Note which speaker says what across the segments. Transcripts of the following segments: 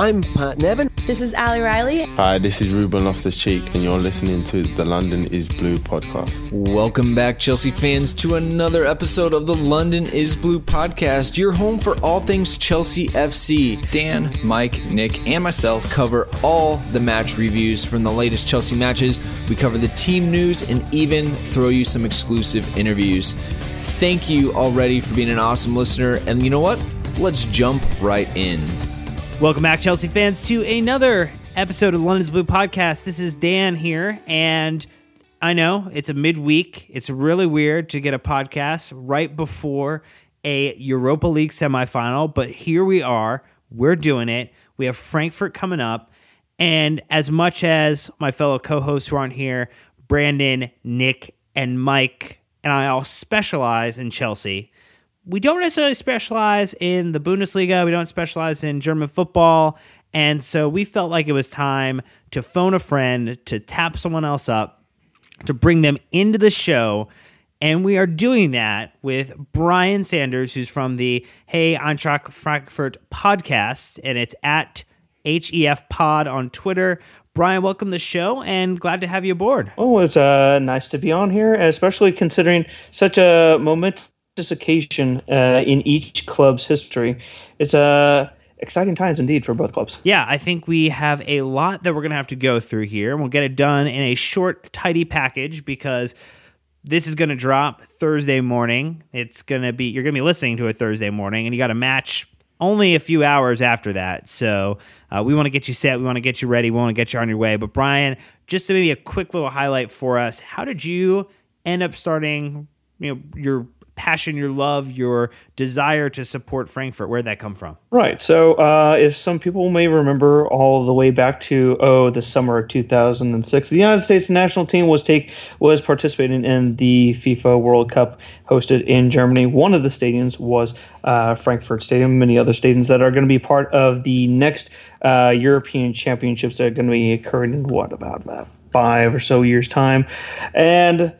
Speaker 1: I'm Pat Nevin.
Speaker 2: This is Ali Riley.
Speaker 3: Hi, this is Ruben Loftus Cheek, and you're listening to the London is Blue podcast.
Speaker 4: Welcome back, Chelsea fans, to another episode of the London is Blue podcast, your home for all things Chelsea FC. Dan, Mike, Nick, and myself cover all the match reviews from the latest Chelsea matches. We cover the team news and even throw you some exclusive interviews. Thank you already for being an awesome listener. And you know what? Let's jump right in.
Speaker 5: Welcome back, Chelsea fans, to another episode of London's Blue Podcast. This is Dan here, and I know it's a midweek. It's really weird to get a podcast right before a Europa League semifinal, but here we are. We're doing it. We have Frankfurt coming up, and as much as my fellow co-hosts who aren't here, Brandon, Nick, and Mike, and I all specialize in Chelsea we don't necessarily specialize in the Bundesliga. We don't specialize in German football. And so we felt like it was time to phone a friend, to tap someone else up, to bring them into the show. And we are doing that with Brian Sanders, who's from the Hey Eintracht Frankfurt podcast, and it's at HEF Pod on Twitter. Brian, welcome to the show and glad to have you aboard.
Speaker 6: Oh, it's uh, nice to be on here, especially considering such a moment occasion uh, in each club's history. It's uh, exciting times indeed for both clubs.
Speaker 5: Yeah, I think we have a lot that we're going to have to go through here, and we'll get it done in a short, tidy package because this is going to drop Thursday morning. It's going to be you're going to be listening to it Thursday morning, and you got a match only a few hours after that. So uh, we want to get you set. We want to get you ready. We want to get you on your way. But Brian, just to maybe a quick little highlight for us, how did you end up starting? You know your passion, your love, your desire to support Frankfurt? Where'd that come from?
Speaker 6: Right. So, uh, if some people may remember all the way back to oh the summer of 2006, the United States national team was take was participating in the FIFA World Cup hosted in Germany. One of the stadiums was uh, Frankfurt Stadium. Many other stadiums that are going to be part of the next uh, European Championships that are going to be occurring in what about, about five or so years time, and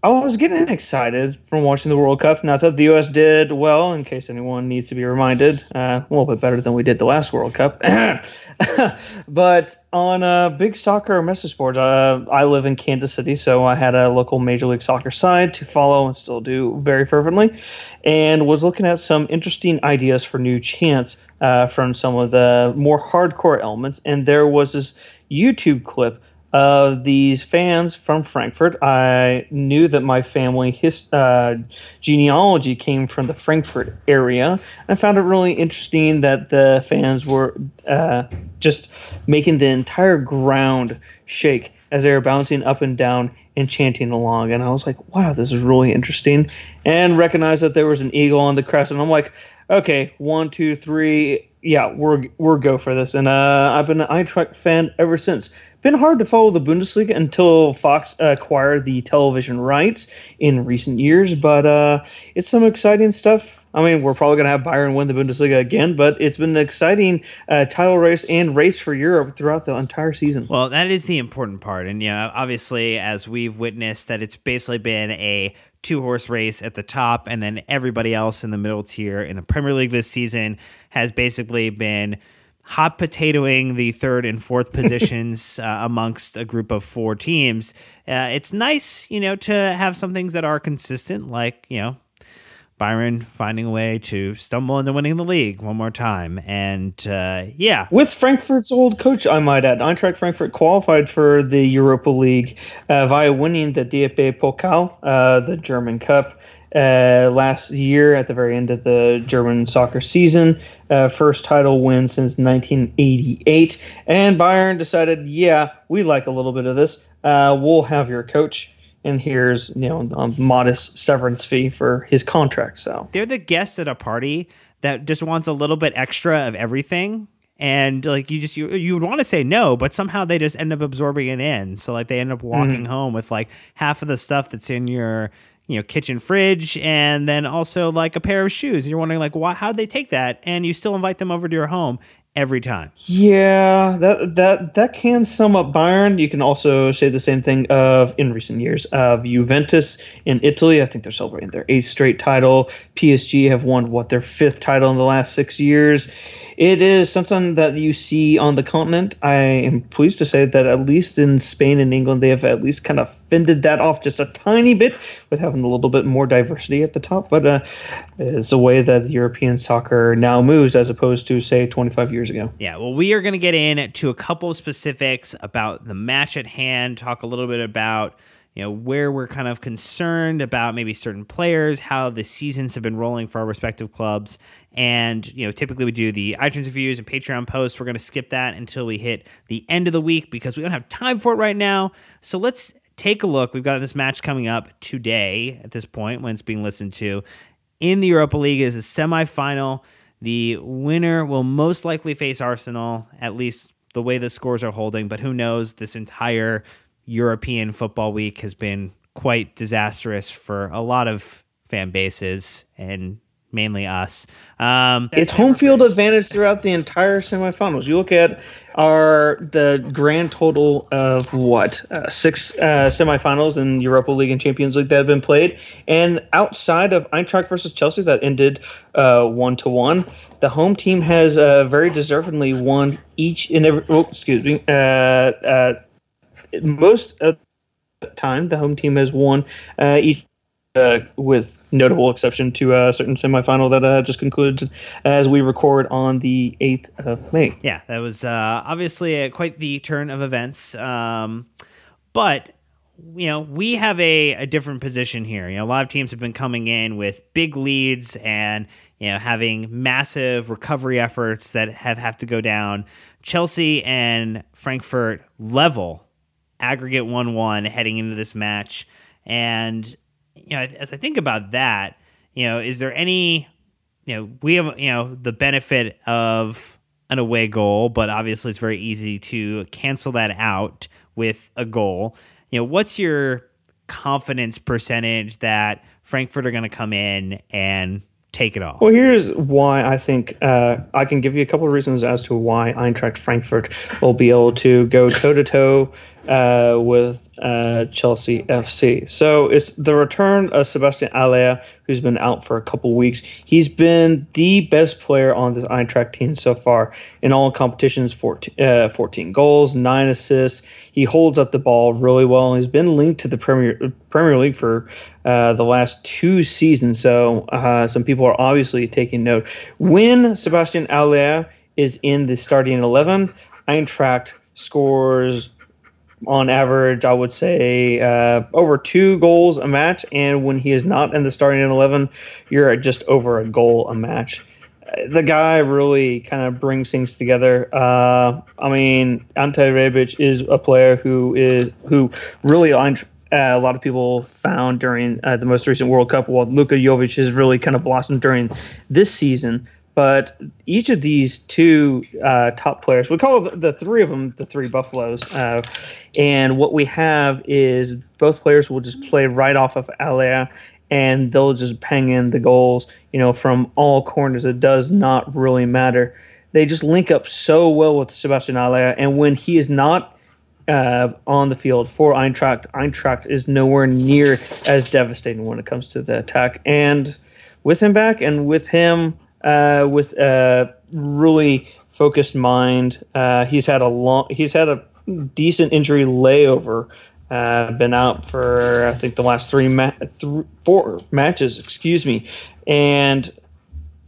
Speaker 6: I was getting excited from watching the World Cup, and I thought the U.S. did well. In case anyone needs to be reminded, uh, a little bit better than we did the last World Cup. but on uh, big soccer message boards, uh, I live in Kansas City, so I had a local Major League Soccer side to follow and still do very fervently, and was looking at some interesting ideas for new chants uh, from some of the more hardcore elements. And there was this YouTube clip of these fans from Frankfurt. I knew that my family his, uh, genealogy came from the Frankfurt area. I found it really interesting that the fans were uh, just making the entire ground shake as they were bouncing up and down and chanting along. And I was like, wow, this is really interesting. And recognized that there was an eagle on the crest. And I'm like, okay, one, two, three. Yeah, we're we're go for this. And uh, I've been an Eintracht fan ever since been hard to follow the Bundesliga until Fox acquired the television rights in recent years, but uh, it's some exciting stuff. I mean, we're probably going to have Bayern win the Bundesliga again, but it's been an exciting uh, title race and race for Europe throughout the entire season.
Speaker 5: Well, that is the important part. And, you know, obviously, as we've witnessed, that it's basically been a two horse race at the top, and then everybody else in the middle tier in the Premier League this season has basically been hot potatoing the third and fourth positions uh, amongst a group of four teams. Uh, it's nice, you know, to have some things that are consistent, like, you know, Bayern finding a way to stumble into winning the league one more time. And uh, yeah.
Speaker 6: With Frankfurt's old coach, I might add. Eintracht Frankfurt qualified for the Europa League uh, via winning the DFB Pokal, uh, the German Cup uh, last year at the very end of the German soccer season. Uh, first title win since 1988. And Bayern decided, yeah, we like a little bit of this. Uh, we'll have your coach. And here's you know a modest severance fee for his contract. So
Speaker 5: they're the guests at a party that just wants a little bit extra of everything and like you just you you would want to say no but somehow they just end up absorbing it in so like they end up walking mm-hmm. home with like half of the stuff that's in your you know kitchen fridge and then also like a pair of shoes and you're wondering like why how'd they take that and you still invite them over to your home every time.
Speaker 6: Yeah that that that can sum up bayern. You can also say the same thing of in recent years of juventus in italy. I think they're celebrating their eighth straight title. Psg have won what their fifth title in the last six years it is something that you see on the continent. I am pleased to say that at least in Spain and England, they have at least kind of fended that off just a tiny bit with having a little bit more diversity at the top. But uh, it's the way that European soccer now moves as opposed to, say, 25 years ago.
Speaker 5: Yeah, well, we are going to get into a couple of specifics about the match at hand, talk a little bit about you know where we're kind of concerned about maybe certain players, how the seasons have been rolling for our respective clubs, and you know typically we do the iTunes reviews and Patreon posts. We're going to skip that until we hit the end of the week because we don't have time for it right now. So let's take a look. We've got this match coming up today at this point when it's being listened to in the Europa League is a semifinal. The winner will most likely face Arsenal, at least the way the scores are holding, but who knows? This entire European football week has been quite disastrous for a lot of fan bases and mainly us. Um,
Speaker 6: it's home field advantage throughout the entire semifinals. You look at our the grand total of what uh, six uh, semifinals in Europa League and Champions League that have been played, and outside of Eintracht versus Chelsea that ended uh, one to one, the home team has uh, very deservedly won each and every. Oh, excuse me uh, uh, most of the time, the home team has won uh, each, uh, with notable exception to a certain semifinal that uh, just concluded as we record on the 8th of May.
Speaker 5: Yeah, that was uh, obviously a, quite the turn of events. Um, but you know, we have a, a different position here. You know, a lot of teams have been coming in with big leads and, you know, having massive recovery efforts that have, have to go down. Chelsea and Frankfurt level aggregate 1 1 heading into this match. And, you know, as I think about that, you know, is there any, you know, we have, you know, the benefit of an away goal, but obviously it's very easy to cancel that out with a goal. You know, what's your confidence percentage that Frankfurt are going to come in and take it all?
Speaker 6: Well, here's why I think uh, I can give you a couple of reasons as to why Eintracht Frankfurt will be able to go toe to toe uh, with uh, Chelsea FC. So it's the return of Sebastian Haller, who's been out for a couple weeks. He's been the best player on this Eintracht team so far in all competitions 14, uh, 14 goals, 9 assists. He holds up the ball really well. He's been linked to the Premier Premier League for uh, the last two seasons. So uh, some people are obviously taking note. When Sebastian Haller is in the starting 11, Eintracht scores on average, I would say uh, over two goals a match. And when he is not in the starting 11, you're at just over a goal a match. The guy really kind of brings things together. Uh, I mean, Ante Rebic is a player who is who really uh, a lot of people found during uh, the most recent World Cup. While Luka Jovic has really kind of blossomed during this season, but each of these two uh, top players, we call the, three of them the three Buffaloes. Uh, and what we have is both players will just play right off of Haller and they'll just pang in the goals, you know, from all corners. It does not really matter. They just link up so well with Sebastian Haller. And when he is not uh, on the field for Eintracht, Eintracht is nowhere near as devastating when it comes to the attack. And with him back and with him uh, with a really focused mind. Uh, he's had a long, he's had a decent injury layover. Uh, been out for I think the last three, ma- th- four matches, excuse me, and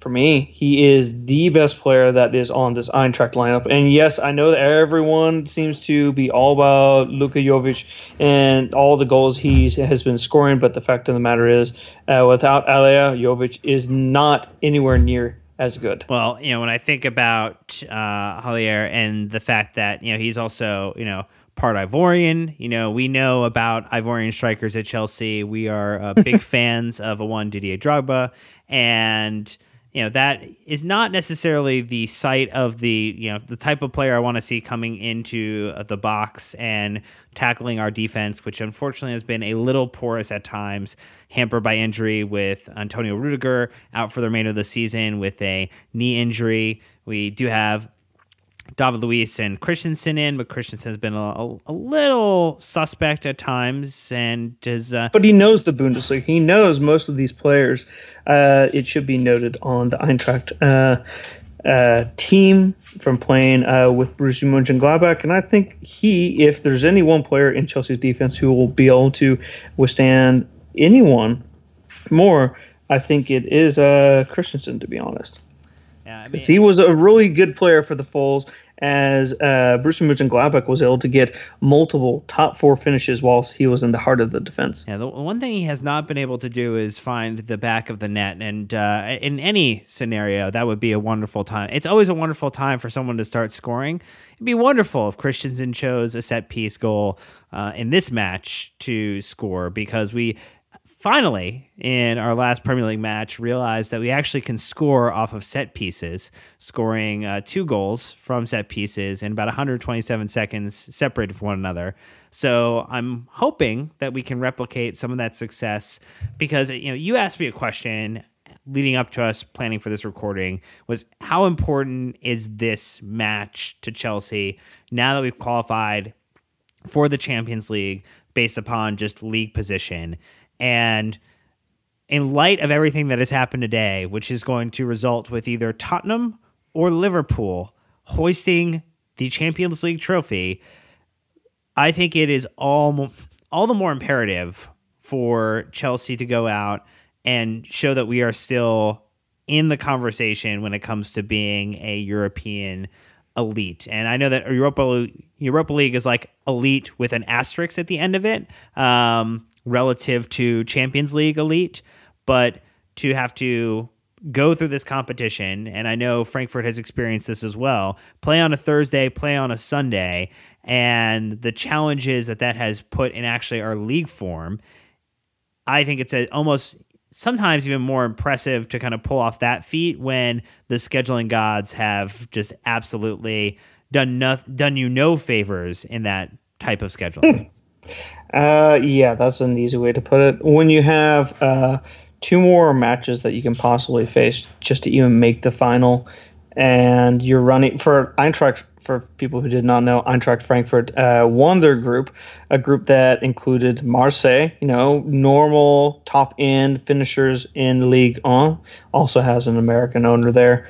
Speaker 6: for me, he is the best player that is on this Eintracht lineup. And yes, I know that everyone seems to be all about Luka Jovic and all the goals he has been scoring, but the fact of the matter is, uh, without Haller, Jovic is not anywhere near as good.
Speaker 5: Well, you know, when I think about uh, and the fact that you know he's also you know part Ivorian. You know, we know about Ivorian strikers at Chelsea. We are uh, big fans of a one Didier Drogba, and you know that is not necessarily the site of the you know the type of player I want to see coming into uh, the box and tackling our defense, which unfortunately has been a little porous at times, hampered by injury with Antonio Rudiger out for the remainder of the season with a knee injury. We do have David Luiz and Christensen in, but Christensen has been a, a, a little suspect at times, and is. Uh,
Speaker 6: but he knows the Bundesliga. He knows most of these players. Uh, it should be noted on the Eintracht uh, uh team from playing uh, with Borussia Mönchengladbach, and I think he, if there's any one player in Chelsea's defense who will be able to withstand anyone more, I think it is uh, Christensen. To be honest. Yeah, I mean, he was a really good player for the Foals, as uh, Borussia Mönchengladbach was able to get multiple top four finishes whilst he was in the heart of the defense.
Speaker 5: Yeah, the one thing he has not been able to do is find the back of the net, and uh, in any scenario, that would be a wonderful time. It's always a wonderful time for someone to start scoring. It'd be wonderful if Christensen chose a set piece goal uh, in this match to score because we finally, in our last Premier League match, realized that we actually can score off of set pieces, scoring uh, two goals from set pieces in about 127 seconds separated from one another. So I'm hoping that we can replicate some of that success because you know you asked me a question leading up to us planning for this recording was how important is this match to Chelsea now that we've qualified for the Champions League based upon just league position and in light of everything that has happened today, which is going to result with either Tottenham or Liverpool hoisting the Champions League trophy, I think it is all all the more imperative for Chelsea to go out and show that we are still in the conversation when it comes to being a European elite. And I know that Europa Europa League is like elite with an asterisk at the end of it. Um, relative to Champions League elite, but to have to go through this competition, and I know Frankfurt has experienced this as well, play on a Thursday, play on a Sunday, and the challenges that that has put in actually our league form, I think it's a, almost sometimes even more impressive to kind of pull off that feat when the scheduling gods have just absolutely done no, done you no favors in that type of scheduling.
Speaker 6: Uh, yeah, that's an easy way to put it. When you have uh, two more matches that you can possibly face just to even make the final, and you're running for Eintracht. For people who did not know, Eintracht Frankfurt uh, won their group, a group that included Marseille, you know, normal top end finishers in League One, also has an American owner there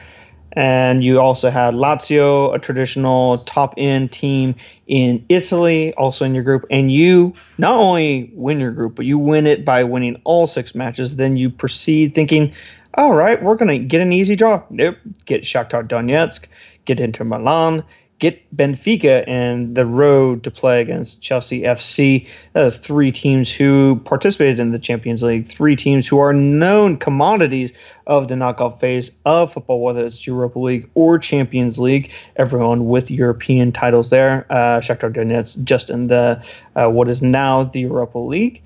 Speaker 6: and you also had Lazio, a traditional top end team in Italy, also in your group. And you not only win your group, but you win it by winning all six matches. Then you proceed thinking, all right, we're going to get an easy draw. Nope. Get Shakhtar Donetsk, get Inter Milan, get Benfica and the road to play against Chelsea FC. That is three teams who participated in the Champions League, three teams who are known commodities of the knockout phase of football, whether it's Europa League or Champions League. Everyone with European titles there. Uh, Shakhtar Donetsk just in the uh, what is now the Europa League.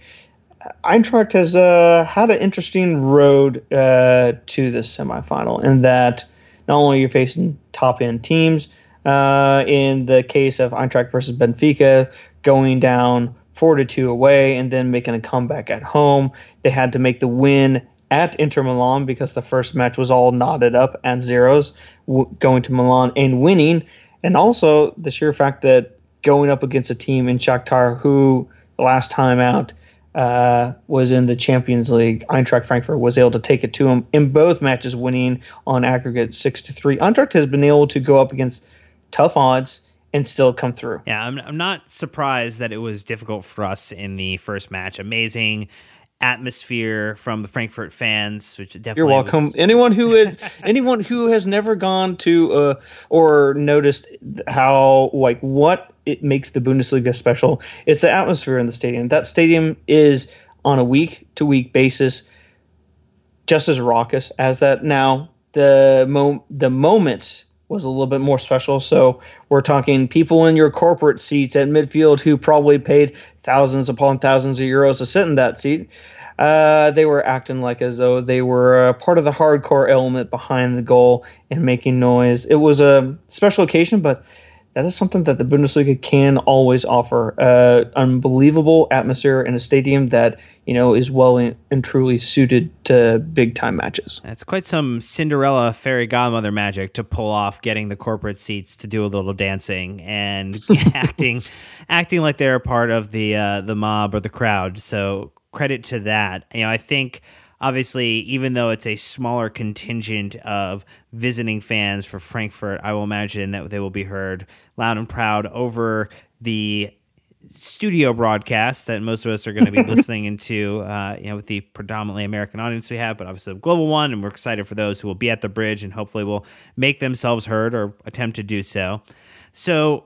Speaker 6: Eintracht has uh, had an interesting road uh, to the semifinal in that not only you're facing top end teams, uh, in the case of Eintracht versus Benfica, going down four to two away and then making a comeback at home. They had to make the win at Inter Milan because the first match was all knotted up and zeros, w- going to Milan and winning, and also the sheer fact that going up against a team in Shakhtar who the last time out uh, was in the Champions League. Eintracht Frankfurt was able to take it to them in both matches, winning on aggregate six to three. Eintracht has been able to go up against tough odds and still come through.
Speaker 5: Yeah, I'm, I'm not surprised that it was difficult for us in the first match. Amazing atmosphere from the Frankfurt fans, which definitely
Speaker 6: you're welcome.
Speaker 5: was-
Speaker 6: anyone who had, anyone who has never gone to uh, or noticed how like what it makes the Bundesliga special, it's the atmosphere in the stadium. That stadium is on a week to week basis just as raucous as that. Now the mo- the moment was a little bit more special. So we're talking people in your corporate seats at midfield who probably paid thousands upon thousands of euros to sit in that seat. Uh, they were acting like as though they were a part of the hardcore element behind the goal and making noise. It was a special occasion, but that is something that the Bundesliga can always offer. Uh, unbelievable atmosphere in a stadium that you know is well and, and truly suited to big time matches.
Speaker 5: It's quite some Cinderella fairy godmother magic to pull off getting the corporate seats to do a little dancing and acting acting like they're a part of the uh, the mob or the crowd. So credit to that. You know, I think obviously even though it's a smaller contingent of visiting fans for Frankfurt, I will imagine that they will be heard loud and proud over the studio broadcast that most of us are going to be listening into, uh, you know, with the predominantly American audience we have, but obviously a global one, and we're excited for those who will be at the bridge and hopefully will make themselves heard or attempt to do so. So,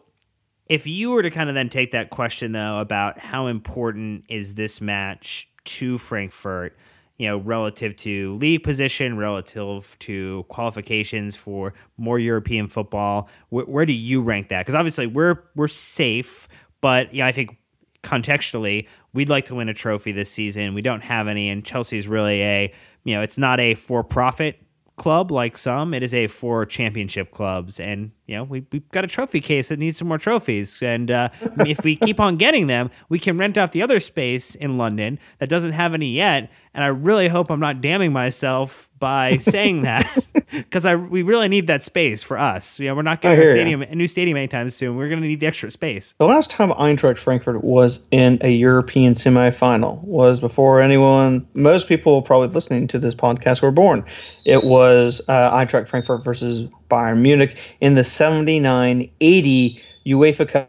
Speaker 5: if you were to kind of then take that question though about how important is this match to Frankfurt, you know, relative to league position, relative to qualifications for more European football, wh- where do you rank that? Because obviously we're we're safe, but yeah, I think contextually we'd like to win a trophy this season. We don't have any, and Chelsea's really a you know, it's not a for profit club like some. It is a for championship clubs, and you know we we've got a trophy case that needs some more trophies. And uh, if we keep on getting them, we can rent out the other space in London that doesn't have any yet. And I really hope I'm not damning myself by saying that because I we really need that space for us. You know, we're not getting a stadium, a new stadium anytime soon. We're going to need the extra space.
Speaker 6: The last time Eintracht Frankfurt was in a European semifinal was before anyone, most people probably listening to this podcast were born. It was uh, Eintracht Frankfurt versus Bayern Munich in the 79 80 UEFA Cup,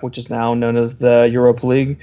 Speaker 6: which is now known as the Europa League.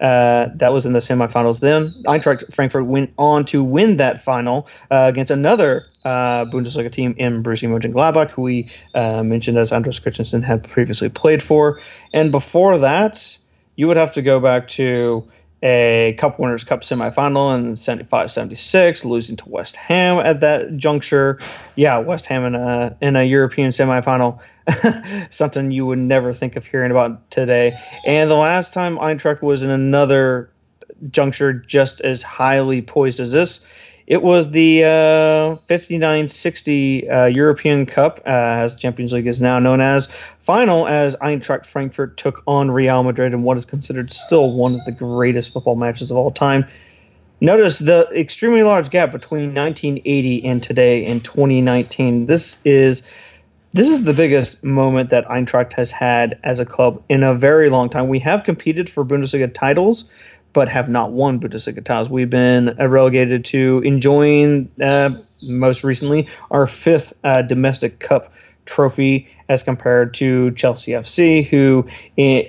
Speaker 6: Uh, that was in the semifinals. Then Eintracht Frankfurt went on to win that final uh, against another uh, Bundesliga team in Borussia Mönchengladbach, who we uh, mentioned as Andreas Christensen had previously played for. And before that, you would have to go back to a Cup Winners' Cup semifinal in 75 76, losing to West Ham at that juncture. Yeah, West Ham in a, in a European semifinal. Something you would never think of hearing about today. And the last time Eintracht was in another juncture just as highly poised as this, it was the uh, 59-60 uh, European Cup, uh, as Champions League is now known as, final as Eintracht Frankfurt took on Real Madrid in what is considered still one of the greatest football matches of all time. Notice the extremely large gap between 1980 and today in 2019. This is this is the biggest moment that Eintracht has had as a club in a very long time. We have competed for Bundesliga titles, but have not won Bundesliga titles. We've been uh, relegated to enjoying, uh, most recently, our fifth uh, domestic cup trophy as compared to Chelsea FC, who,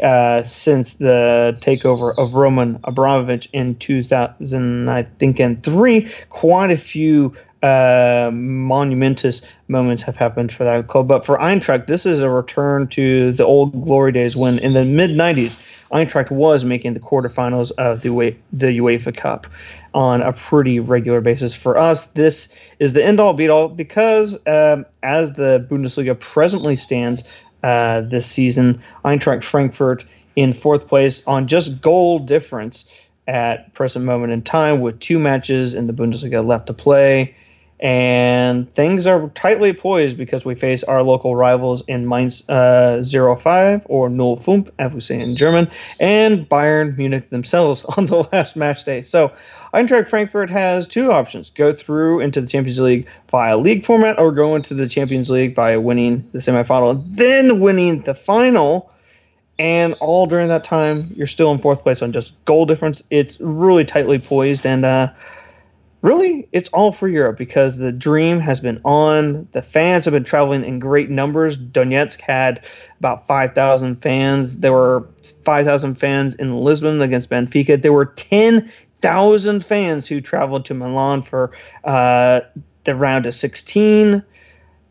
Speaker 6: uh, since the takeover of Roman Abramovich in 2000, I think, in three, quite a few uh, monumentous moments have happened for that club. But for Eintracht, this is a return to the old glory days when in the mid 90s, Eintracht was making the quarterfinals of the, UEFA, the UEFA Cup on a pretty regular basis. For us, this is the end all beat all because um, as the Bundesliga presently stands uh, this season, Eintracht Frankfurt in fourth place on just goal difference at present moment in time with two matches in the Bundesliga left to play and things are tightly poised because we face our local rivals in Mainz uh, 05 or 05, as we say in German, and Bayern Munich themselves on the last match day. So Eintracht Frankfurt has two options: go through into the Champions League via league format, or go into the Champions League by winning the semifinal, then winning the final. And all during that time, you're still in fourth place on just goal difference. It's really tightly poised, and uh, really it's all for Europe because the dream has been on. The fans have been traveling in great numbers. Donetsk had about 5,000 fans. There were 5,000 fans in Lisbon against Benfica. There were 10,000 fans who traveled to Milan for uh, the round of 16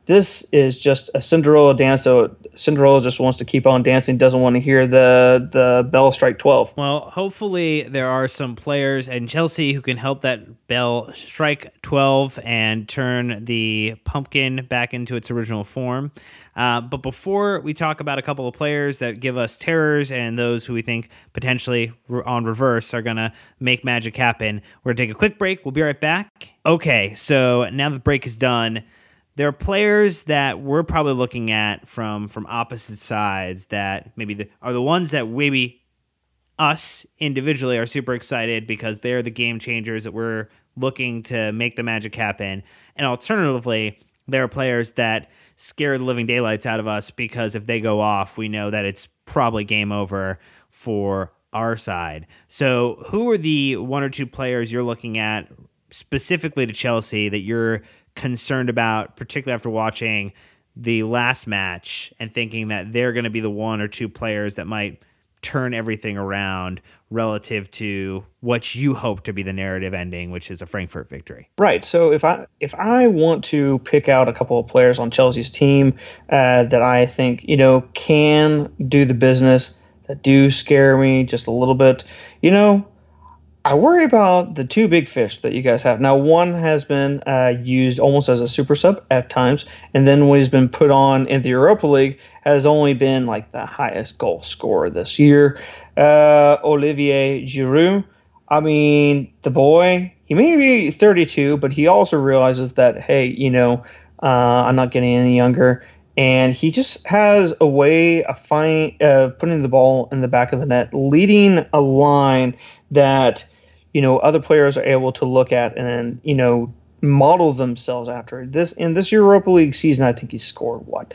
Speaker 6: this is just a Cinderella dance. So Cinderella just wants to keep on dancing, doesn't want to hear the the bell strike twelve.
Speaker 5: Well, hopefully there are some players in Chelsea who can help that bell strike twelve and turn the pumpkin back into its original form. Uh, but before we talk about a couple of players that give us terrors and those who we think potentially on reverse are going to make magic happen, we're going to take a quick break. We'll be right back. Okay, so now the break is done there are players that we're probably looking at from from opposite sides that maybe the, are the ones that maybe us individually are super excited because they're the game changers that we're looking to make the magic happen. And alternatively, there are players that scare the living daylights out of us because if they go off, we know that it's probably game over for our side. So, who are the one or two players you're looking at specifically to Chelsea that you're concerned about, particularly after watching the last match and thinking that they're going to be the one or two players that might turn everything around relative to what you hope to be the narrative ending, which is a Frankfurt victory.
Speaker 6: Right. So if I if I want to pick out a couple of players on Chelsea's team uh, that I think you know can do the business that do scare me just a little bit, you know, I worry about the two big fish that you guys have. Now, one has been uh, used almost as a super sub at times, and then when he's been put on in the Europa League, has only been like the highest goal scorer this year. Uh, Olivier Giroud. I mean, the boy, he may be 32, but he also realizes that, hey, you know, uh, I'm not getting any younger. And he just has a way of find, putting the ball in the back of the net, leading a line that – you know other players are able to look at and you know model themselves after this in this Europa League season. I think he's scored what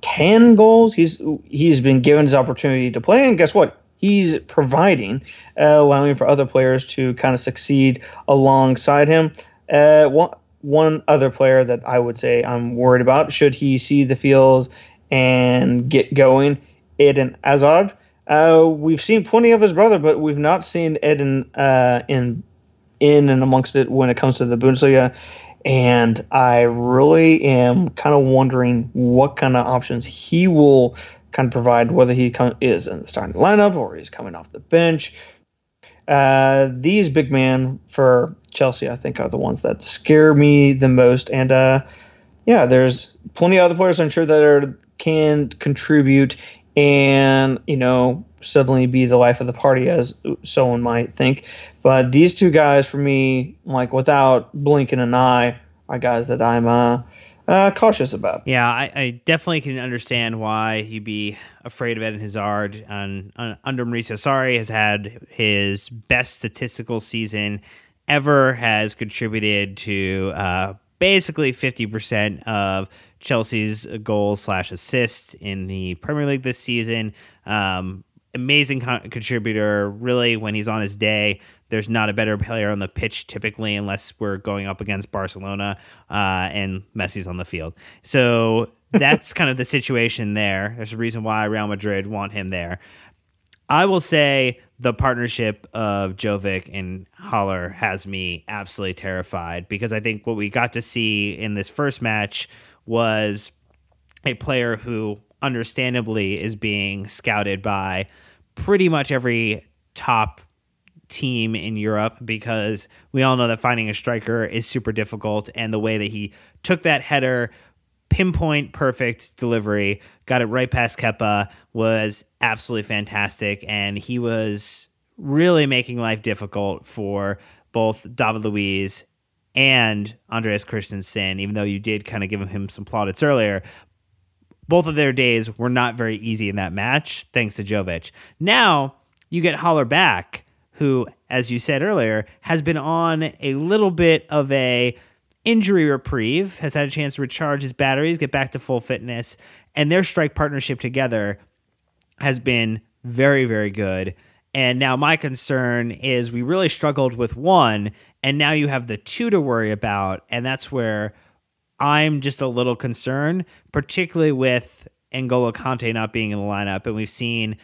Speaker 6: ten goals. He's he's been given his opportunity to play, and guess what? He's providing, uh, allowing for other players to kind of succeed alongside him. Uh, one one other player that I would say I'm worried about should he see the field and get going, Eden Hazard. Uh, we've seen plenty of his brother, but we've not seen Eden uh, in in and amongst it when it comes to the Bundesliga. And I really am kind of wondering what kind of options he will kind of provide, whether he come, is in the starting lineup or he's coming off the bench. Uh, these big men for Chelsea, I think, are the ones that scare me the most. And uh, yeah, there's plenty of other players I'm sure that are, can contribute and you know suddenly be the life of the party as someone might think but these two guys for me like without blinking an eye are guys that i'm uh, uh, cautious about.
Speaker 5: Yeah, I, I, definitely can understand why you'd be afraid of Eden Hazard. And uh, under Maurizio Sarri has had his best statistical season ever. Has contributed to uh, basically fifty percent of Chelsea's goal slash assist in the Premier League this season. Um, amazing con- contributor, really, when he's on his day. there's not a better player on the pitch typically, unless we're going up against Barcelona uh, and Messi's on the field. So that's kind of the situation there. There's a reason why Real Madrid want him there. I will say the partnership of Jovic and Haller has me absolutely terrified because I think what we got to see in this first match was a player who understandably is being scouted by pretty much every top team in Europe because we all know that finding a striker is super difficult and the way that he took that header pinpoint perfect delivery, got it right past Kepa, was absolutely fantastic. And he was really making life difficult for both David Luiz and Andreas Christensen, even though you did kind of give him some plaudits earlier. Both of their days were not very easy in that match, thanks to Jovic. Now you get Haller back, who, as you said earlier, has been on a little bit of a injury reprieve, has had a chance to recharge his batteries, get back to full fitness, and their strike partnership together has been very, very good. And now my concern is we really struggled with one, and now you have the two to worry about, and that's where I'm just a little concerned, particularly with N'Golo Kante not being in the lineup, and we've seen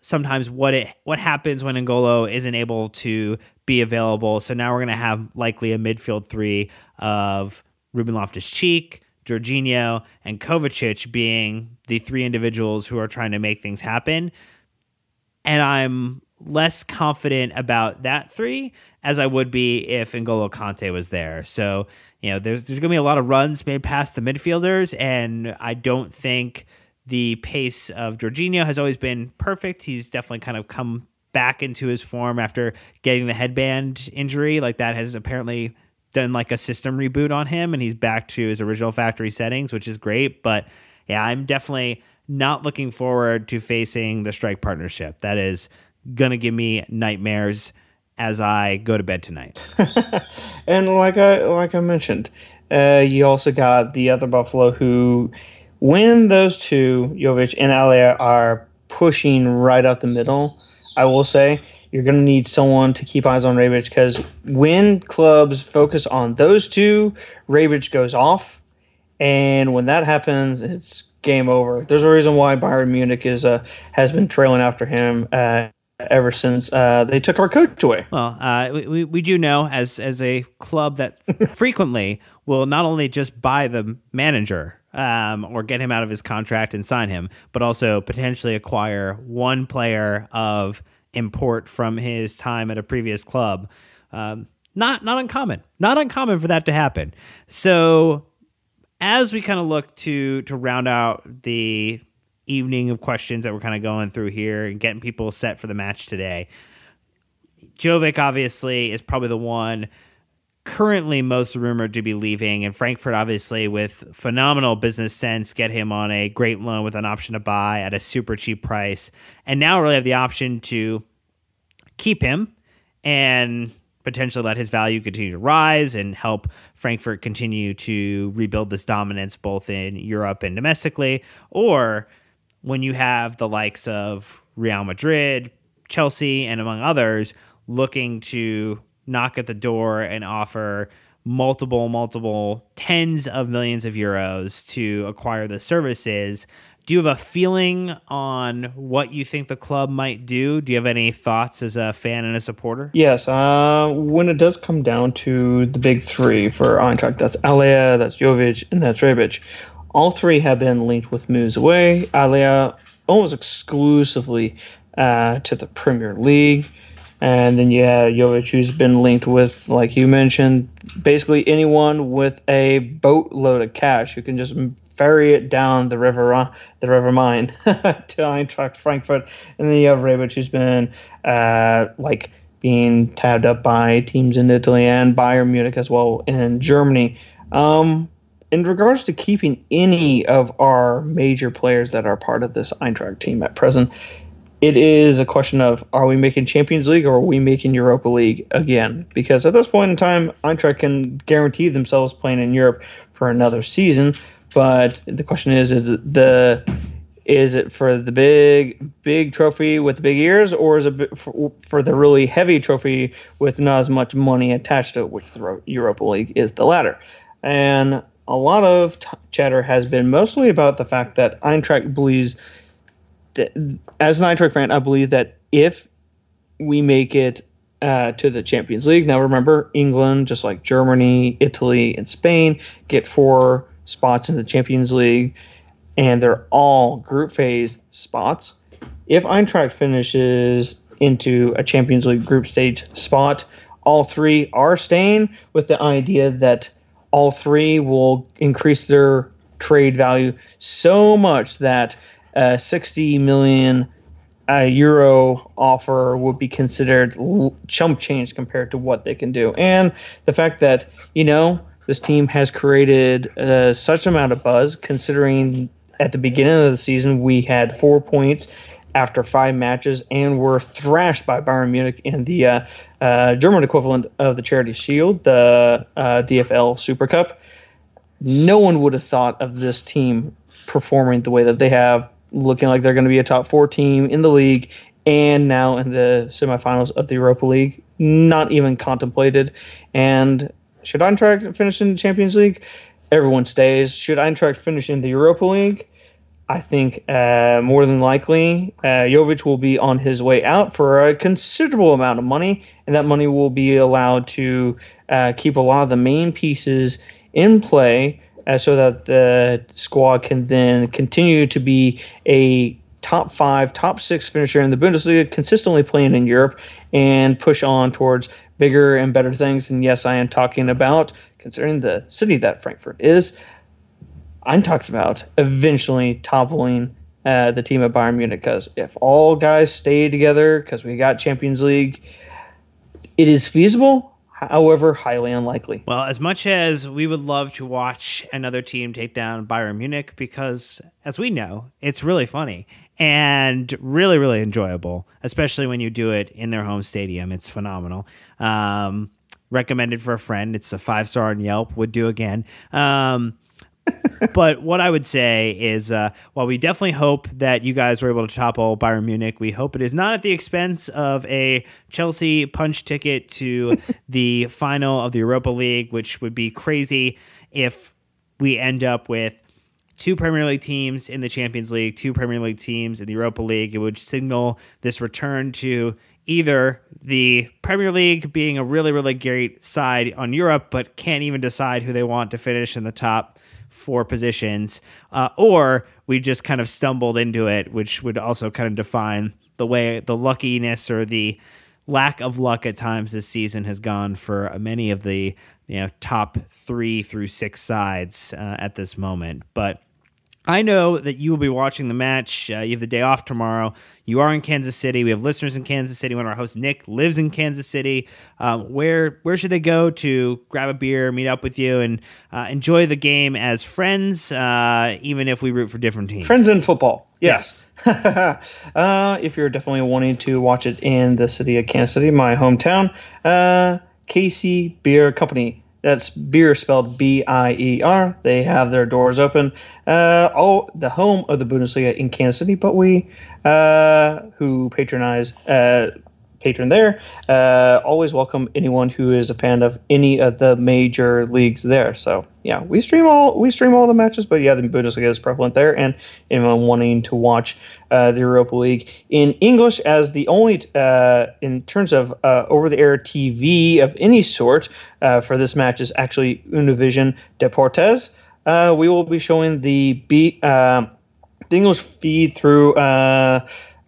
Speaker 5: sometimes what it what happens when N'Golo isn't able to be available. So now we're going to have likely a midfield three of Ruben Loftus Cheek, Jorginho, and Kovacic being the three individuals who are trying to make things happen. And I'm less confident about that three as I would be if N'Golo Kante was there. So, you know, there's there's gonna be a lot of runs made past the midfielders, and I don't think the pace of Jorginho has always been perfect. He's definitely kind of come back into his form after getting the headband injury. Like that has apparently done like a system reboot on him and he's back to his original factory settings, which is great. But yeah, I'm definitely not looking forward to facing the strike partnership. That is gonna give me nightmares as I go to bed tonight.
Speaker 6: and like I like I mentioned, uh, you also got the other Buffalo who, when those two Jovic and Haller are pushing right up the middle, I will say you're going to need someone to keep eyes on Rebic because when clubs focus on those two, Rebic goes off, and when that happens, it's game over. There's a reason why Bayern Munich is uh, has been trailing after him. Uh, ever since uh, they took our coach away.
Speaker 5: Well, uh, we, we do know as as a club that frequently will not only just buy the manager um, or get him out of his contract and sign him, but also potentially acquire one player of import from his time at a previous club. Um, not not uncommon. Not uncommon for that to happen. So as we kind of look to to round out the evening of questions that we're kind of going through here and getting people set for the match today, Jovic obviously is probably the one currently most rumored to be leaving, and Frankfurt, obviously, with phenomenal business sense, get him on a great loan with an option to buy at a super cheap price, and now really have the option to keep him and potentially let his value continue to rise and help Frankfurt continue to rebuild this dominance both in Europe and domestically, or when you have the likes of Real Madrid, Chelsea, and among others looking to knock at the door and offer multiple, multiple tens of millions of euros to acquire the services. Do you have a feeling on what you think the club might do? Do you have any thoughts as a fan and a supporter?
Speaker 6: Yes. Uh, when it does come down to the big three for Eintracht, that's Haller, that's Jovic, and that's Rebic. All three have been linked with moves away. Haller almost exclusively uh, to the Premier League. And then you have Jovic, who's been linked with, like you mentioned, basically anyone with a boatload of cash who can just ferry it down the river, the River Main to Eintracht Frankfurt. And then you have Rebic, who's been uh, like being tabbed up by teams in Italy and Bayern Munich as well in Germany. Um, in regards to keeping any of our major players that are part of this Eintracht team at present, it is a question of are we making Champions League or are we making Europa League again? Because at this point in time, Eintracht can guarantee themselves playing in Europe for another season. But the question is, is the Is it for the big, big trophy with the big ears, or is it for, for the really heavy trophy with not as much money attached to it, which the Europa League is the latter? And a lot of t- chatter has been mostly about the fact that Eintracht believes that, as an Eintracht fan, I believe that if we make it uh, to the Champions League, now remember, England, just like Germany, Italy, and Spain, get four spots in the Champions League and they're all group phase spots. If Eintracht finishes into a Champions League group stage spot, all three are staying with the idea that all three will increase their trade value so much that a 60 million uh, euro offer would be considered chump change compared to what they can do. And the fact that, you know, this team has created uh, such amount of buzz considering at the beginning of the season, we had four points after five matches and were thrashed by Bayern Munich in the uh, uh, German equivalent of the Charity Shield, the uh, DFL Super Cup. No one would have thought of this team performing the way that they have, looking like they're going to be a top four team in the league and now in the semifinals of the Europa League. Not even contemplated. And should Eintracht finish in the Champions League? Everyone stays. Should Eintracht finish in the Europa League? I think uh, more than likely uh, Jovic will be on his way out for a considerable amount of money, and that money will be allowed to uh, keep a lot of the main pieces in play uh, so that the squad can then continue to be a top five, top six finisher in the Bundesliga, consistently playing in Europe, and push on towards bigger and better things. And yes, I am talking about, considering the city that Frankfurt is, I'm talking about eventually toppling uh, the team at Bayern Munich because if all guys stay together, because we got Champions League, it is feasible. However, highly unlikely.
Speaker 5: Well, as much as we would love to watch another team take down Bayern Munich, because as we know, it's really funny and really, really enjoyable, especially when you do it in their home stadium. It's phenomenal. Um, recommended for a friend. It's a five star on Yelp. Would do again. Um, but what I would say is, uh, while we definitely hope that you guys were able to topple Bayern Munich, we hope it is not at the expense of a Chelsea punch ticket to the final of the Europa League, which would be crazy if we end up with two Premier League teams in the Champions League, two Premier League teams in the Europa League. It would signal this return to either the Premier League being a really, really great side on Europe, but can't even decide who they want to finish in the top four positions, uh, or we just kind of stumbled into it, which would also kind of define the way the luckiness or the lack of luck at times this season has gone for many of the you know top three through six sides uh, at this moment. But I know that you will be watching the match. Uh, you have the day off tomorrow. You are in Kansas City. We have listeners in Kansas City. One of our hosts, Nick, lives in Kansas City. Um, where where should they go to grab a beer, meet up with you, and uh, enjoy the game as friends, uh, even if we root for different teams?
Speaker 6: Friends in football. Yes. Uh, if you're definitely wanting to watch it in the city of Kansas City, my hometown, uh, KC Bier Company that's beer spelled B I E R. They have their doors open. Uh, all the home of the Bundesliga in Kansas City, but we uh, who patronize uh, patron there. Uh, always welcome anyone who is a fan of any of the major leagues there. So yeah, we stream all we stream all the matches, but yeah, the Bundesliga is prevalent there, and anyone wanting to watch uh, the Europa League in English as the only uh, in terms of uh, over-the-air TV of any sort uh, for this match is actually Univision Deportes. Uh, we will be showing the B, the English feed through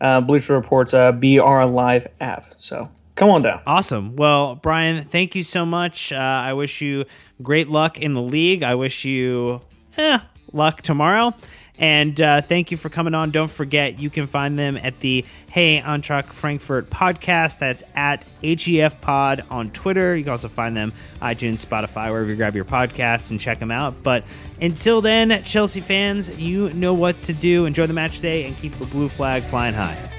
Speaker 6: uh, Bleacher Report's uh, BR Live app. So come on down.
Speaker 5: Awesome. Well, Brian, thank you so much. Uh, I wish you great luck in the league. I wish you eh, luck tomorrow. And uh, thank you for coming on. Don't forget, you can find them at the Hey Eintracht Frankfurt podcast. That's at HEF Pod on Twitter. You can also find them iTunes, Spotify, wherever you grab your podcasts and check them out. But until then, Chelsea fans, you know what to do. Enjoy the match day and keep the blue flag flying high.